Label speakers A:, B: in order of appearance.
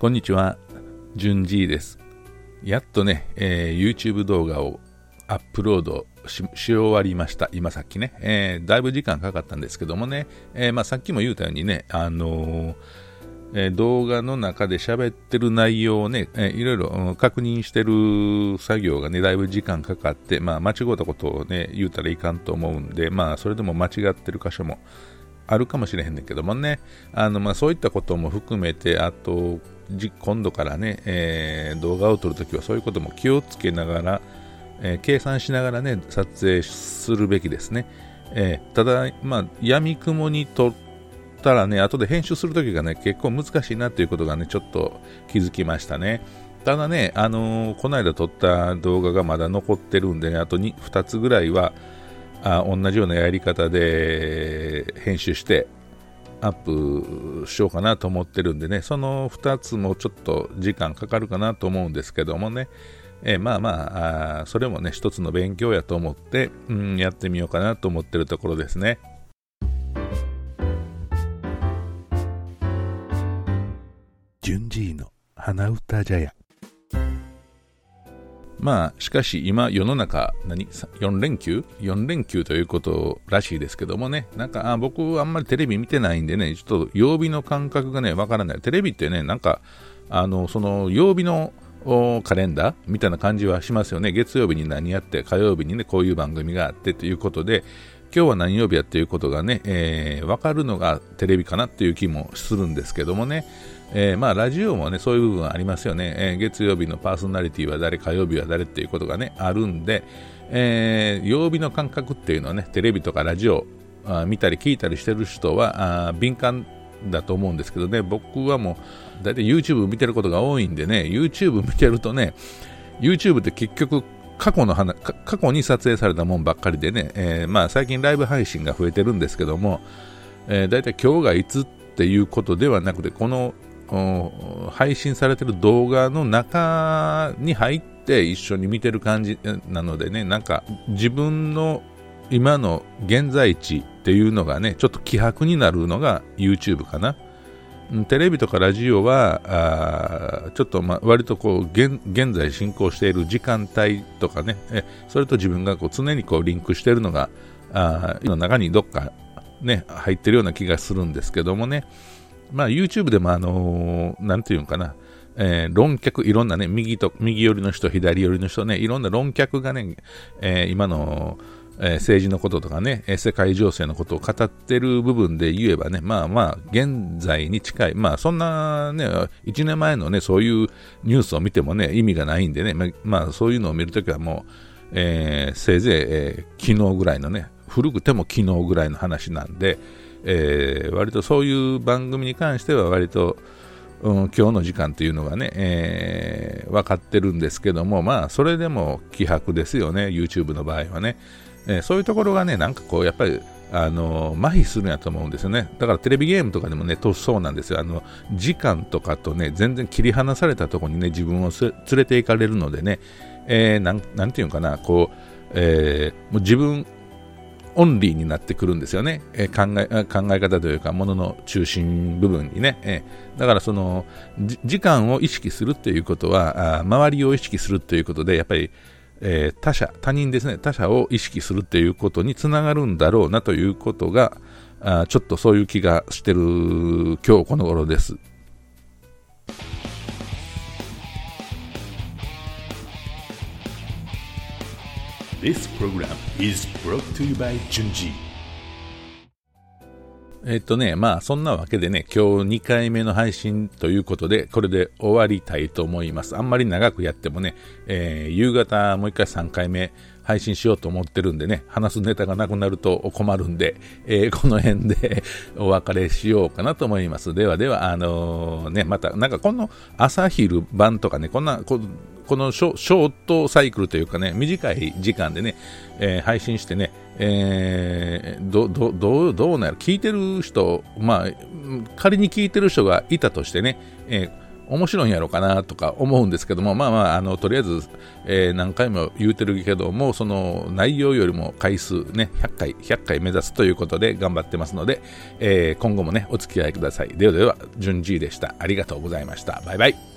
A: こんにちは、じゅんじいです。やっとね、えー、YouTube 動画をアップロードし終わりました。今さっきね、えー、だいぶ時間かかったんですけどもね、えー、まあ、さっきも言うたようにね、あのえ、動画の中で喋ってる内容をね、えー、いろいろ確認してる作業がね、だいぶ時間かかって、まあ、間違ったことをね、言うたらいかんと思うんで、まあ、それでも間違ってる箇所もあるかもしれへんねんけどもね、あの、まあ、そういったことも含めて、あと、今度からね、えー、動画を撮るときはそういうことも気をつけながら、えー、計算しながらね、撮影するべきですね。えー、ただ、まあ、闇雲に撮ったらね、後で編集するときがね、結構難しいなということがね、ちょっと気づきましたね。ただね、あのー、この間撮った動画がまだ残ってるんでね、あと 2, 2つぐらいはあ同じようなやり方で編集して、アップしようかなと思ってるんでね、その2つもちょっと時間かかるかなと思うんですけどもね、え、まあまああ、それもね、一つの勉強やと思って、うん、やってみようかなと思ってるところですね。順次の花歌茶屋。まあ、しかし今、世の中、何 ?4 連休 ?4 連休ということらしいですけどもね、なんか、あ僕、あんまりテレビ見てないんでね、ちょっと曜日の感覚がね、わからない。テレビってね、なんか、あの、その曜日のカレンダー？みたいな感じはしますよね。月曜日に何やって、火曜日にね、こういう番組があってということで、今日は何曜日やっていうことがね、えー、分かるのがテレビかなっていう気もするんですけどもね、えー、まあラジオもねそういう部分ありますよね、えー、月曜日のパーソナリティは誰火曜日は誰っていうことがねあるんで、えー、曜日の感覚っていうのはねテレビとかラジオあ見たり聞いたりしてる人はあ敏感だと思うんですけどね。僕はもう大体 YouTube 見てることが多いんでね YouTube 見てるとね YouTube って結局過去の話過去に撮影されたもんばっかりでね、えー、まあ、最近ライブ配信が増えてるんですけども、えー、大体今日がいつっていうことではなくてこの配信されてる動画の中に入って一緒に見てる感じなのでね、なんか自分の今の現在地っていうのがね、ちょっと希薄になるのが YouTube かな。テレビとかラジオは、あちょっと、ま、割とこう現在進行している時間帯とかね、えそれと自分がこう常にこうリンクしているのが、あの中にどっか、ね、入っているような気がするんですけどもね、まあ、YouTube でも、あのー、なんていうんかな、えー、論客、いろんなね、右と、右寄りの人、左寄りの人ね、いろんな論客がね、えー、今の、え、政治のこととかね、世界情勢のことを語ってる部分で言えばね、まあまあ、現在に近い、まあそんなね、1年前のね、そういうニュースを見てもね、意味がないんでね、ままあそういうのを見るときはもう、えー、せいぜい、えー、昨日ぐらいのね、古くても昨日ぐらいの話なんで、えー、割とそういう番組に関しては割と、うん、今日の時間というのがね、えー、分かってるんですけども、まあ、それでも希薄ですよね、YouTube の場合はね。え、そういうところがね、なんかこう、やっぱり、あの麻痺するんやと思うんですよね。だからテレビゲームとかでもね、とそうなんですよ。あの、時間とかとね、全然切り離されたところにね、自分を連れて行かれるのでね、えー、なん、なんていうのかな、こう、えー、もう自分オンリーになってくるんですよね、えー、考え考え方というかものの中心部分にね、えー、だからその時間を意識するということはあ周りを意識するということでやっぱり、えー、他者他人ですね他者を意識するっていうことにつながるんだろうなということがあちょっとそういう気がしてる今日この頃です This program is brought to you by Junji. えっとね、まあそんなわけでね、今日2回目の配信ということで、これで終わりたいと思います。あんまり長くやってもね、えー、夕方もう1回3回目配信しようと思ってるんでね、話すネタがなくなると困るんで、えー、この辺で お別れしようかなと思います。ではでは、あのー、ね、また、なんかこの朝昼晩とかね、こんな、ここのショートサイクルというかね、短い時間でね、えー、配信してね、えー、ど、ど、どう、どうなる聞いてる人、まあ、仮に聞いてる人がいたとしてね、え面白いんやろうかなとか思うんですけども、まあまあ、あの、とりあえず、えー、何回も言うてるけども、その内容よりも回数ね、100回、100回目指すということで頑張ってますので、えー、今後もね、お付き合いください。ではでは、順次でした。ありがとうございました。バイバイ。